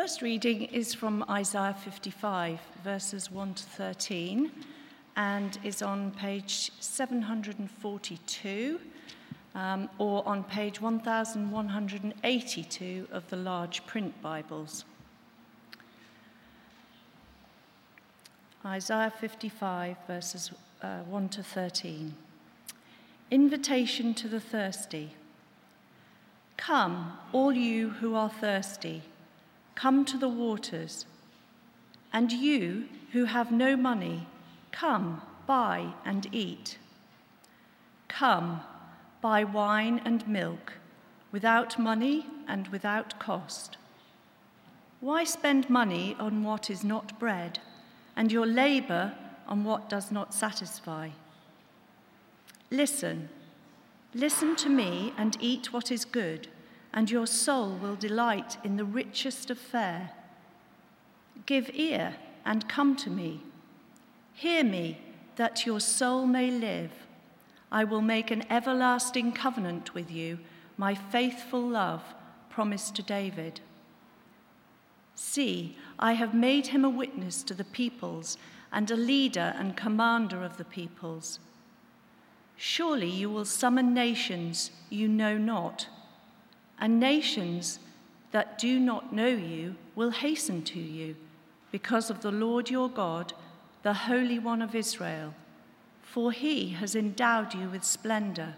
first reading is from Isaiah 55, verses 1 to 13, and is on page 742 um, or on page 1182 of the large print Bibles. Isaiah 55, verses uh, 1 to 13. Invitation to the thirsty. Come, all you who are thirsty. Come to the waters. And you who have no money, come, buy and eat. Come, buy wine and milk, without money and without cost. Why spend money on what is not bread, and your labor on what does not satisfy? Listen, listen to me and eat what is good and your soul will delight in the richest of fare. Give ear and come to me. Hear me, that your soul may live. I will make an everlasting covenant with you, my faithful love promised to David. See, I have made him a witness to the peoples and a leader and commander of the peoples. Surely you will summon nations you know not and nations that do not know you will hasten to you because of the Lord your God, the Holy One of Israel, for he has endowed you with splendor.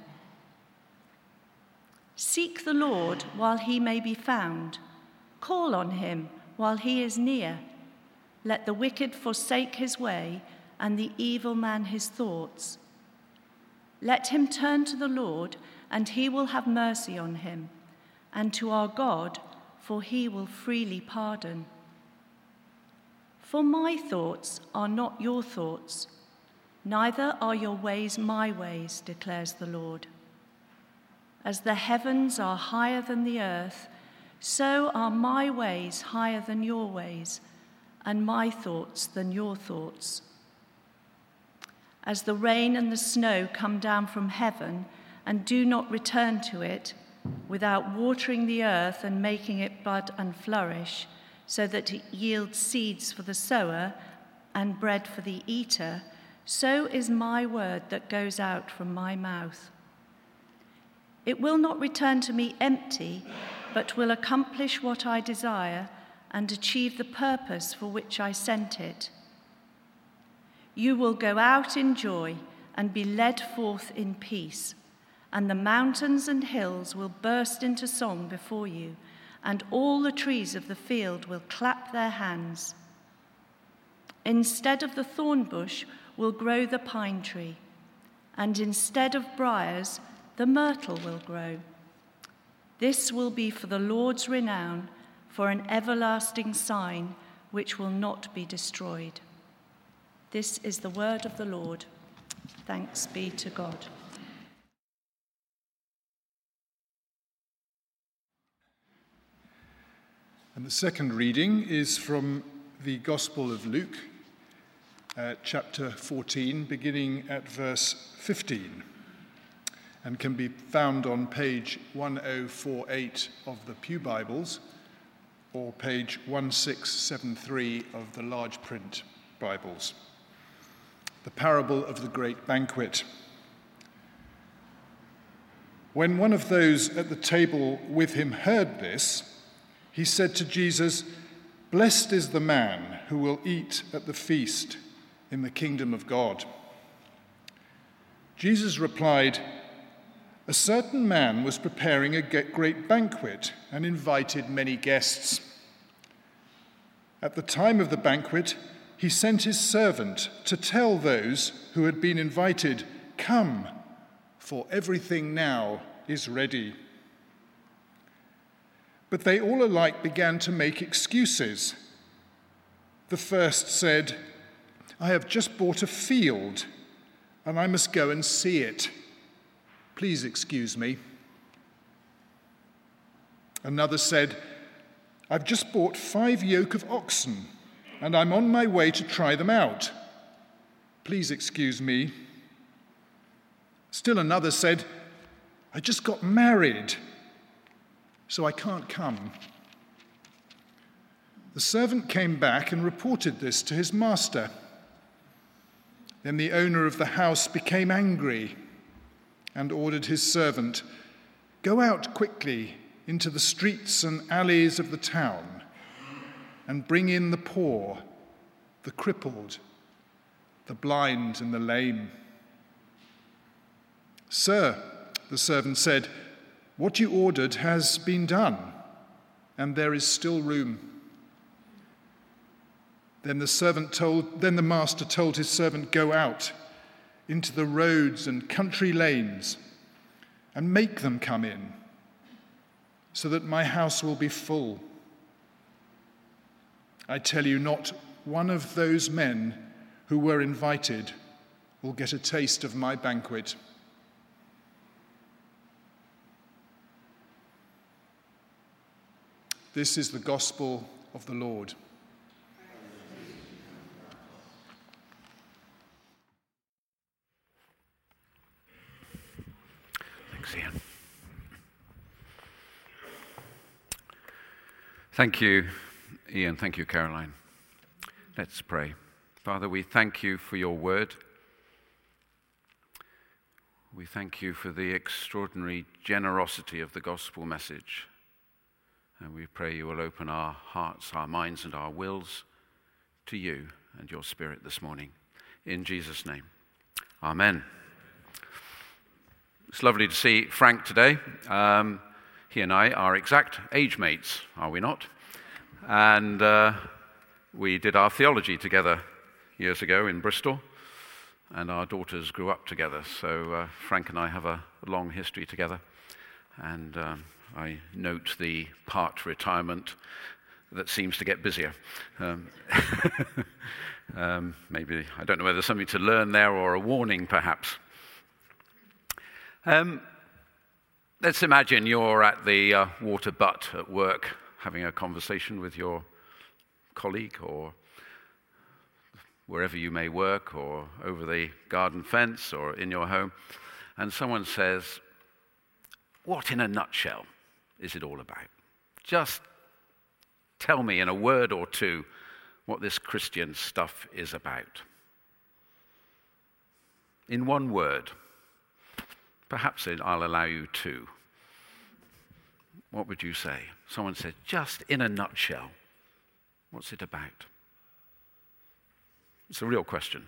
Seek the Lord while he may be found, call on him while he is near. Let the wicked forsake his way, and the evil man his thoughts. Let him turn to the Lord, and he will have mercy on him and to our God, for he will freely pardon. For my thoughts are not your thoughts, neither are your ways my ways, declares the Lord. As the heavens are higher than the earth, so are my ways higher than your ways, and my thoughts than your thoughts. As the rain and the snow come down from heaven and do not return to it, without watering the earth and making it bud and flourish, so that it yields seeds for the sower and bread for the eater, so is my word that goes out from my mouth. It will not return to me empty, but will accomplish what I desire and achieve the purpose for which I sent it. You will go out in joy and be led forth in peace and the mountains and hills will burst into song before you, and all the trees of the field will clap their hands. Instead of the thorn bush will grow the pine tree, and instead of briars, the myrtle will grow. This will be for the Lord's renown, for an everlasting sign which will not be destroyed. This is the word of the Lord. Thanks be to God. And the second reading is from the Gospel of Luke, uh, chapter 14, beginning at verse 15, and can be found on page 1048 of the Pew Bibles or page 1673 of the large print Bibles. The parable of the great banquet. When one of those at the table with him heard this, he said to Jesus, Blessed is the man who will eat at the feast in the kingdom of God. Jesus replied, A certain man was preparing a great banquet and invited many guests. At the time of the banquet, he sent his servant to tell those who had been invited, Come, for everything now is ready. But they all alike began to make excuses. The first said, I have just bought a field and I must go and see it. Please excuse me. Another said, I've just bought five yoke of oxen and I'm on my way to try them out. Please excuse me. Still another said, I just got married so I can't come. The servant came back and reported this to his master. Then the owner of the house became angry and ordered his servant, Go out quickly into the streets and alleys of the town and bring in the poor, the crippled, the blind, and the lame. Sir, the servant said, What you ordered has been done, and there is still room. Then the servant told, then the master told his servant, Go out into the roads and country lanes and make them come in, so that my house will be full. I tell you, not one of those men who were invited will get a taste of my banquet. This is the gospel of the Lord. Thanks, Ian. Thank you, Ian. Thank you, Caroline. Let's pray. Father, we thank you for your word. We thank you for the extraordinary generosity of the gospel message. And we pray you will open our hearts, our minds, and our wills to you and your spirit this morning. In Jesus' name. Amen. It's lovely to see Frank today. Um, he and I are exact age mates, are we not? And uh, we did our theology together years ago in Bristol, and our daughters grew up together. So uh, Frank and I have a long history together. And um, I note the part retirement that seems to get busier. Um, um, maybe, I don't know whether there's something to learn there or a warning, perhaps. Um, Let's imagine you're at the uh, water butt at work having a conversation with your colleague or wherever you may work or over the garden fence or in your home, and someone says, What in a nutshell is it all about? Just tell me in a word or two what this Christian stuff is about. In one word. Perhaps I'll allow you two. What would you say? Someone said, just in a nutshell, what's it about? It's a real question.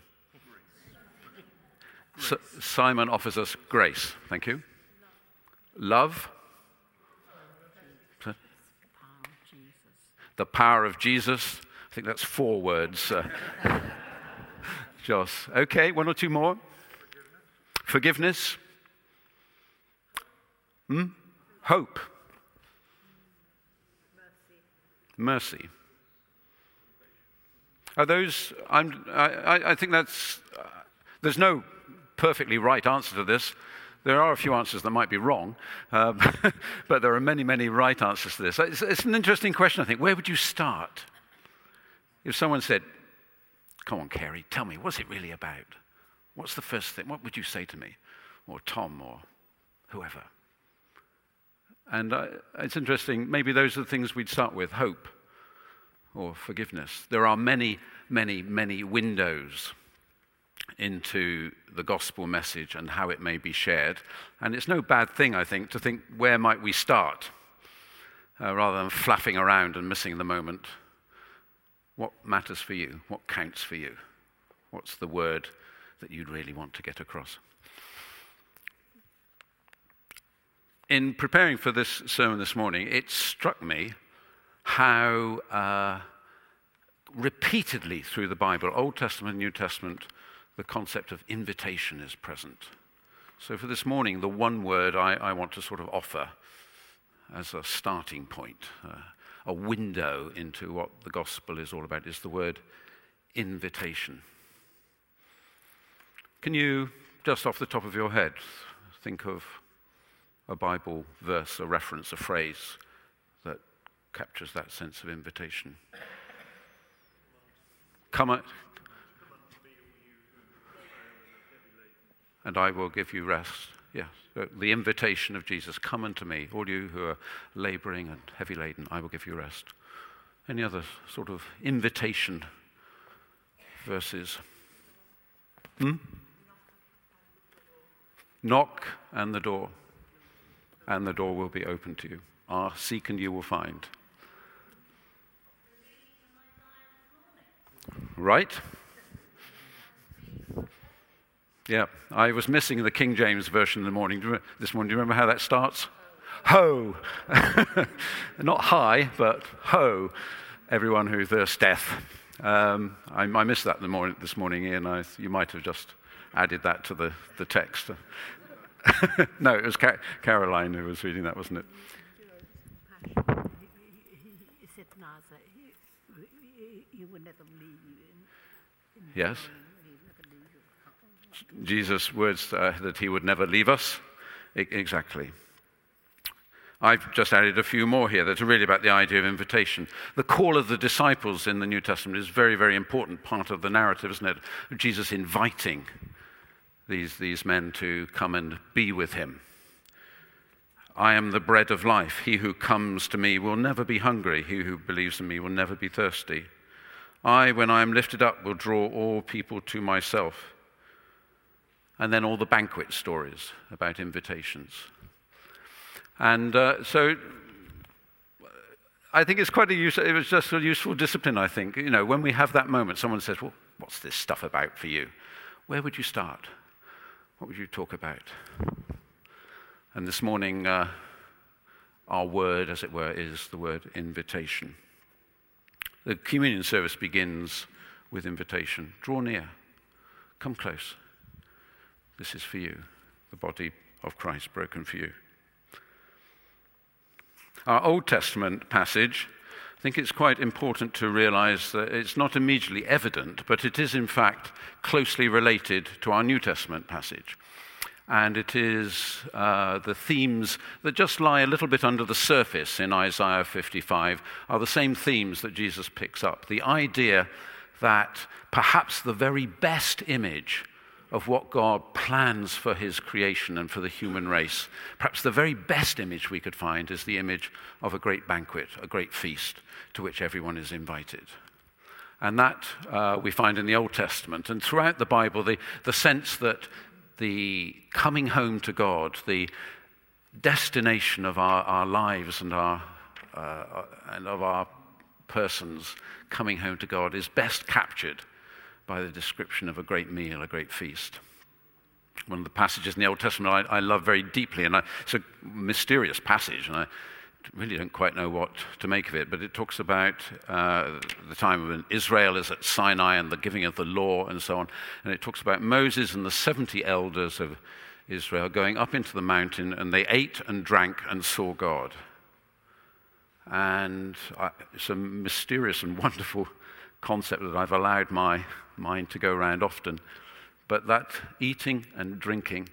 So Simon offers us grace. Thank you. Love. The power of Jesus. I think that's four words. Uh, Joss. Okay, one or two more. Forgiveness. Hmm? Hope. Mercy. Mercy. Are those, I'm, I, I think that's, uh, there's no perfectly right answer to this. There are a few answers that might be wrong, um, but there are many, many right answers to this. It's, it's an interesting question, I think. Where would you start? If someone said, Come on, Kerry, tell me, what's it really about? What's the first thing? What would you say to me? Or Tom, or whoever? And it's interesting, maybe those are the things we'd start with hope or forgiveness. There are many, many, many windows into the gospel message and how it may be shared. And it's no bad thing, I think, to think where might we start uh, rather than flapping around and missing the moment. What matters for you? What counts for you? What's the word that you'd really want to get across? in preparing for this sermon this morning, it struck me how uh, repeatedly through the Bible, Old Testament, New Testament, the concept of invitation is present. So for this morning, the one word I, I want to sort of offer as a starting point, uh, a window into what the gospel is all about, is the word invitation. Can you, just off the top of your head, think of a Bible verse, a reference, a phrase that captures that sense of invitation. Come and I will give you rest. Yes, the invitation of Jesus come unto me, all you who are laboring and heavy laden, I will give you rest. Any other sort of invitation verses? Hmm? Knock and the door, and the door will be open to you. Ask, seek, and you will find. Right? Yeah, I was missing the King James version in the morning. This morning, do you remember how that starts? Ho! Not high, but ho, everyone who thirsteth. Um, I, I, missed that morning, this morning, Ian. I, you might have just added that to the, the text. no, it was Ca- Caroline who was reading that, wasn't it? Yes. Jesus' words uh, that he would never leave us. I- exactly. I've just added a few more here that are really about the idea of invitation. The call of the disciples in the New Testament is a very, very important part of the narrative, isn't it? Jesus inviting these, these men to come and be with him. I am the bread of life. He who comes to me will never be hungry. He who believes in me will never be thirsty. I, when I am lifted up, will draw all people to myself. And then all the banquet stories about invitations. And uh, so I think it's quite a useful, it was just a useful discipline, I think. You know, when we have that moment, someone says, Well, what's this stuff about for you? Where would you start? What would you talk about? And this morning, uh, our word, as it were, is the word invitation. The communion service begins with invitation draw near, come close. This is for you, the body of Christ broken for you. Our Old Testament passage, I think it's quite important to realize that it's not immediately evident, but it is in fact closely related to our New Testament passage. And it is uh, the themes that just lie a little bit under the surface in Isaiah 55 are the same themes that Jesus picks up. The idea that perhaps the very best image of what God plans for his creation and for the human race. Perhaps the very best image we could find is the image of a great banquet, a great feast to which everyone is invited. And that uh, we find in the Old Testament. And throughout the Bible, the, the sense that the coming home to God, the destination of our, our lives and, our, uh, and of our persons coming home to God is best captured by the description of a great meal, a great feast. One of the passages in the Old Testament I, I love very deeply, and I, it's a mysterious passage, and I really don't quite know what to make of it, but it talks about uh, the time when Israel is at Sinai and the giving of the law and so on. And it talks about Moses and the 70 elders of Israel going up into the mountain, and they ate and drank and saw God. And I, it's a mysterious and wonderful concept that I've allowed my mind to go around often. But that eating and drinking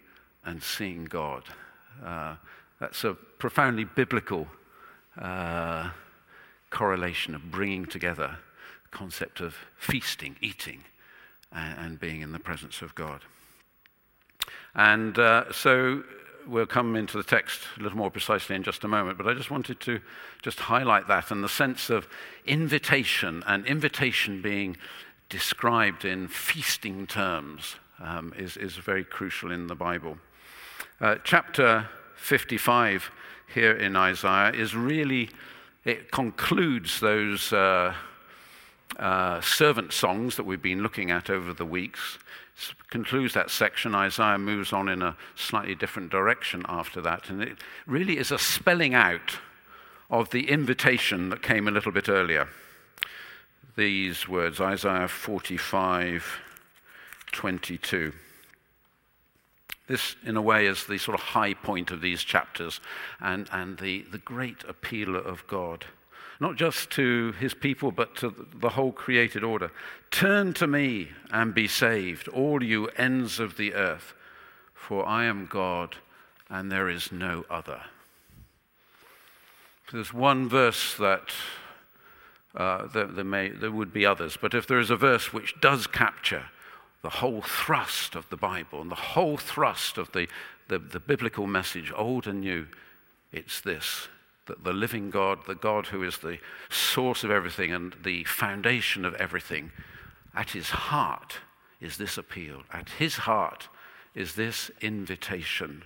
and seeing God, uh, that's a profoundly biblical uh, correlation of bringing together the concept of feasting, eating, and, and being in the presence of God. And uh, so we'll come into the text a little more precisely in just a moment, but I just wanted to just highlight that and the sense of invitation and invitation being described in feasting terms um, is, is very crucial in the Bible. Uh, chapter 55 here in Isaiah is really, it concludes those uh, uh, servant songs that we've been looking at over the weeks. It concludes that section. Isaiah moves on in a slightly different direction after that. And it really is a spelling out of the invitation that came a little bit earlier these words Isaiah 45 22. This, in a way, is the sort of high point of these chapters and, and the, the great appeal of God, not just to his people, but to the whole created order. Turn to me and be saved, all you ends of the earth, for I am God and there is no other. There's one verse that uh, there, there, may, there would be others. But if there is a verse which does capture the whole thrust of the Bible and the whole thrust of the, the, the biblical message, old and new, it's this that the living God, the God who is the source of everything and the foundation of everything, at his heart is this appeal. At his heart is this invitation.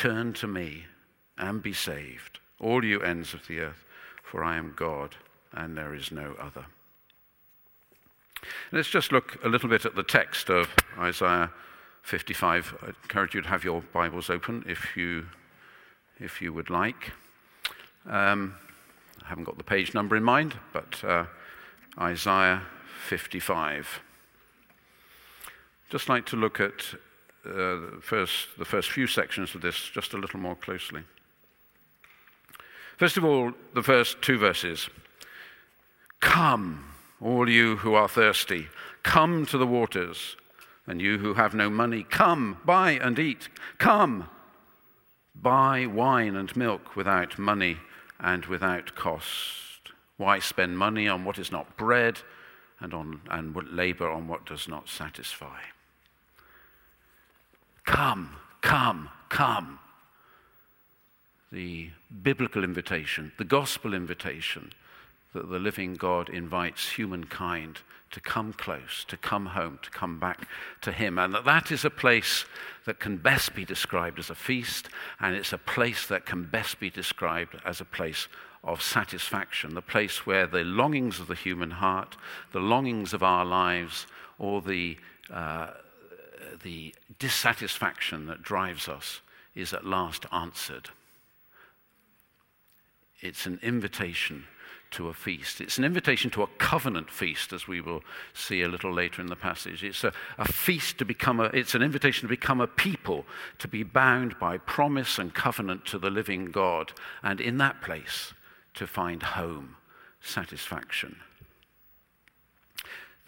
Turn to me and be saved, all you ends of the earth, for I am God and there is no other. Let's just look a little bit at the text of Isaiah 55. I encourage you to have your Bibles open if you, if you would like. Um, I haven't got the page number in mind, but uh, Isaiah 55. Just like to look at uh, first, the first few sections of this just a little more closely. First of all, the first two verses. Come, all you who are thirsty, come to the waters. And you who have no money, come, buy and eat. Come, buy wine and milk without money and without cost. Why spend money on what is not bread and, on, and labor on what does not satisfy? Come, come, come. The biblical invitation, the gospel invitation that the living God invites humankind to come close, to come home, to come back to Him. And that that is a place that can best be described as a feast, and it's a place that can best be described as a place of satisfaction, the place where the longings of the human heart, the longings of our lives, or the, uh, the dissatisfaction that drives us is at last answered. It's an invitation to a feast. It's an invitation to a covenant feast, as we will see a little later in the passage. It's a, a, feast to become a, it's an invitation to become a people, to be bound by promise and covenant to the living God, and in that place to find home, satisfaction.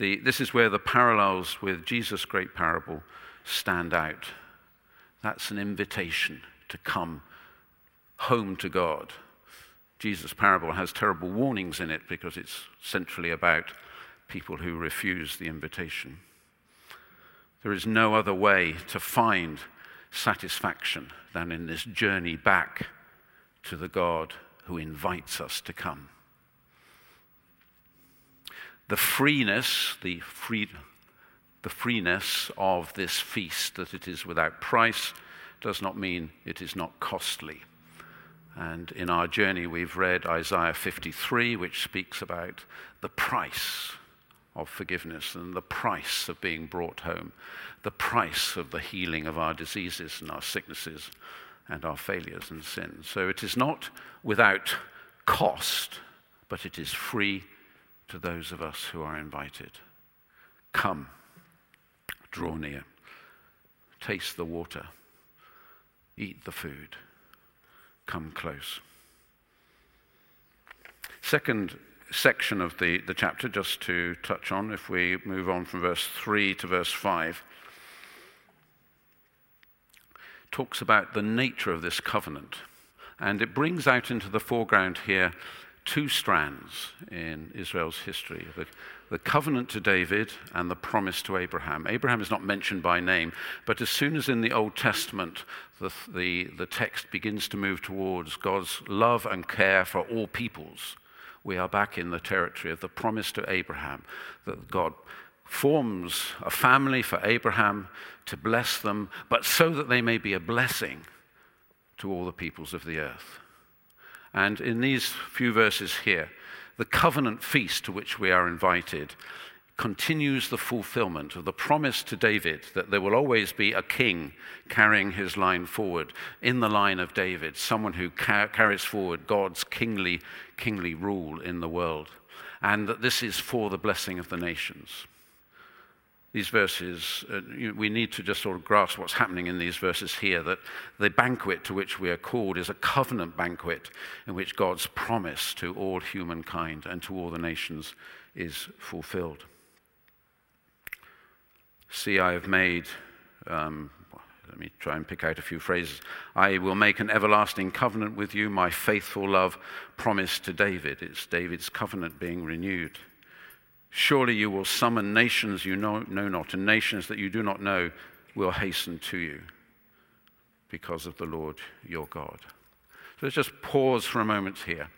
The, this is where the parallels with Jesus' great parable stand out. That's an invitation to come home to God Jesus' parable has terrible warnings in it because it's centrally about people who refuse the invitation. There is no other way to find satisfaction than in this journey back to the God who invites us to come. The freeness, the, free, the freeness of this feast, that it is without price, does not mean it is not costly. And in our journey, we've read Isaiah 53, which speaks about the price of forgiveness and the price of being brought home, the price of the healing of our diseases and our sicknesses and our failures and sins. So it is not without cost, but it is free to those of us who are invited. Come, draw near, taste the water, eat the food come close. Second section of the, the chapter, just to touch on, if we move on from verse 3 to verse 5, talks about the nature of this covenant. And it brings out into the foreground here two strands in Israel's history the, the covenant to David and the promise to Abraham. Abraham is not mentioned by name, but as soon as in the Old Testament the, the, the text begins to move towards God's love and care for all peoples, we are back in the territory of the promise to Abraham that God forms a family for Abraham to bless them, but so that they may be a blessing to all the peoples of the earth. And in these few verses here, the covenant feast to which we are invited continues the fulfillment of the promise to David that there will always be a king carrying his line forward. In the line of David, someone who car- carries forward God's kingly, kingly rule in the world, and that this is for the blessing of the nations these verses, uh, we need to just sort of grasp what's happening in these verses here that the banquet to which we are called is a covenant banquet in which God's promise to all humankind and to all the nations is fulfilled. See, I have made, um, let me try and pick out a few phrases. I will make an everlasting covenant with you, my faithful love promised to David. It's David's covenant being renewed. Surely you will summon nations you know, know not, and nations that you do not know will hasten to you because of the Lord your God. So let's just pause for a moment here.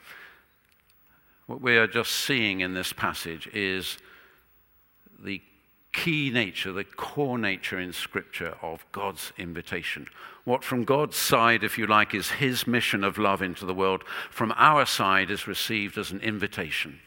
What we are just seeing in this passage is the key nature, the core nature in Scripture of God's invitation. What from God's side, if you like, is His mission of love into the world, from our side is received as an invitation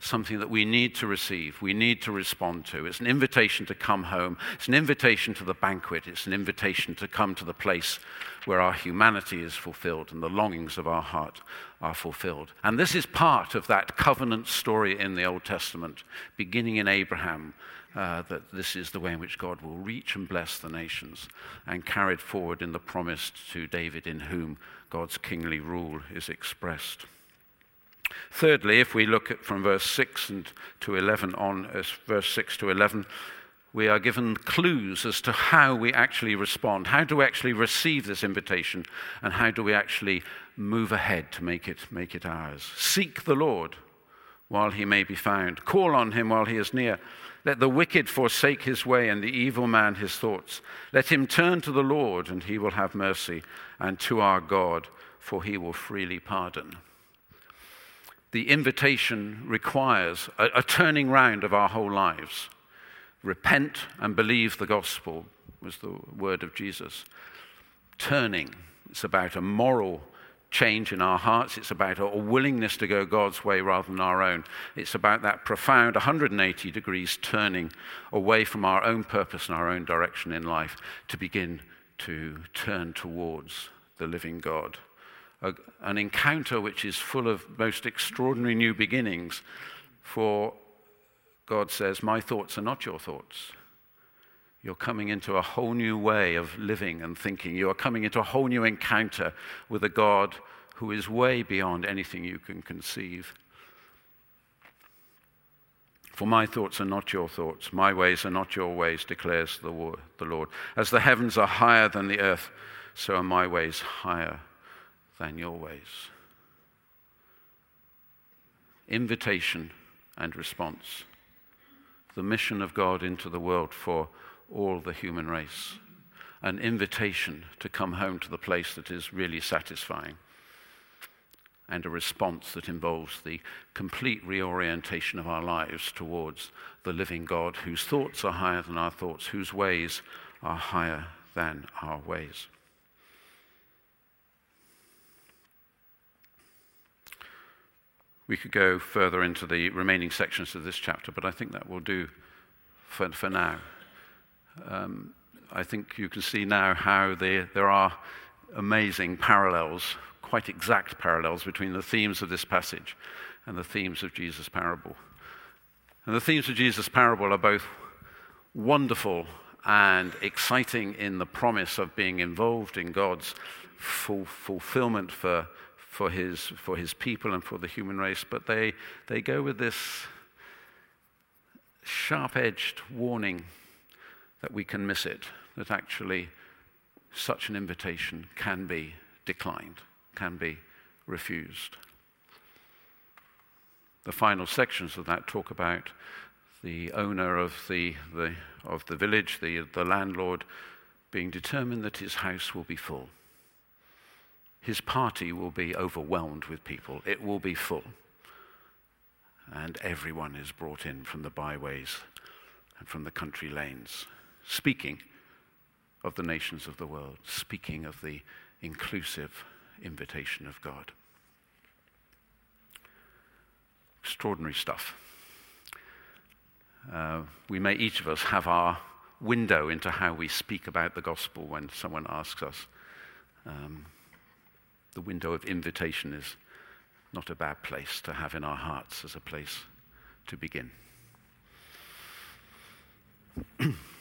something that we need to receive, we need to respond to. It's an invitation to come home, it's an invitation to the banquet, it's an invitation to come to the place where our humanity is fulfilled and the longings of our heart are fulfilled. And this is part of that covenant story in the Old Testament, beginning in Abraham. Uh, that this is the way in which God will reach and bless the nations, and carried forward in the promise to David, in whom God's kingly rule is expressed. Thirdly, if we look at from verse 6 and to 11 on, as verse 6 to 11, we are given clues as to how we actually respond. How do we actually receive this invitation? And how do we actually move ahead to make it, make it ours? Seek the Lord while he may be found, call on him while he is near. Let the wicked forsake his way and the evil man his thoughts. Let him turn to the Lord, and he will have mercy, and to our God, for he will freely pardon the invitation requires a, a turning round of our whole lives. Repent and believe the gospel was the word of Jesus. Turning, it's about a moral change in our hearts. It's about a willingness to go God's way rather than our own. It's about that profound 180 degrees turning away from our own purpose and our own direction in life to begin to turn towards the living God a, an encounter which is full of most extraordinary new beginnings. For God says, My thoughts are not your thoughts. You're coming into a whole new way of living and thinking. You are coming into a whole new encounter with a God who is way beyond anything you can conceive. For my thoughts are not your thoughts, my ways are not your ways, declares the, the Lord. As the heavens are higher than the earth, so are my ways higher than your ways. Invitation and response. The mission of God into the world for all the human race. An invitation to come home to the place that is really satisfying. And a response that involves the complete reorientation of our lives towards the living God whose thoughts are higher than our thoughts, whose ways are higher than our ways. We could go further into the remaining sections of this chapter, but I think that will do for, for now. Um, I think you can see now how they, there are amazing parallels, quite exact parallels, between the themes of this passage and the themes of Jesus' parable. And the themes of Jesus' parable are both wonderful and exciting in the promise of being involved in God's full fulfillment for for his, for his people and for the human race, but they, they go with this sharp edged warning that we can miss it, that actually such an invitation can be declined, can be refused. The final sections of that talk about the owner of the, the, of the village, the, the landlord, being determined that his house will be full his party will be overwhelmed with people. It will be full. And everyone is brought in from the byways and from the country lanes, speaking of the nations of the world, speaking of the inclusive invitation of God. Extraordinary stuff. Uh, we may each of us have our window into how we speak about the gospel when someone asks us. Um, the window of invitation is not a bad place to have in our hearts as a place to begin.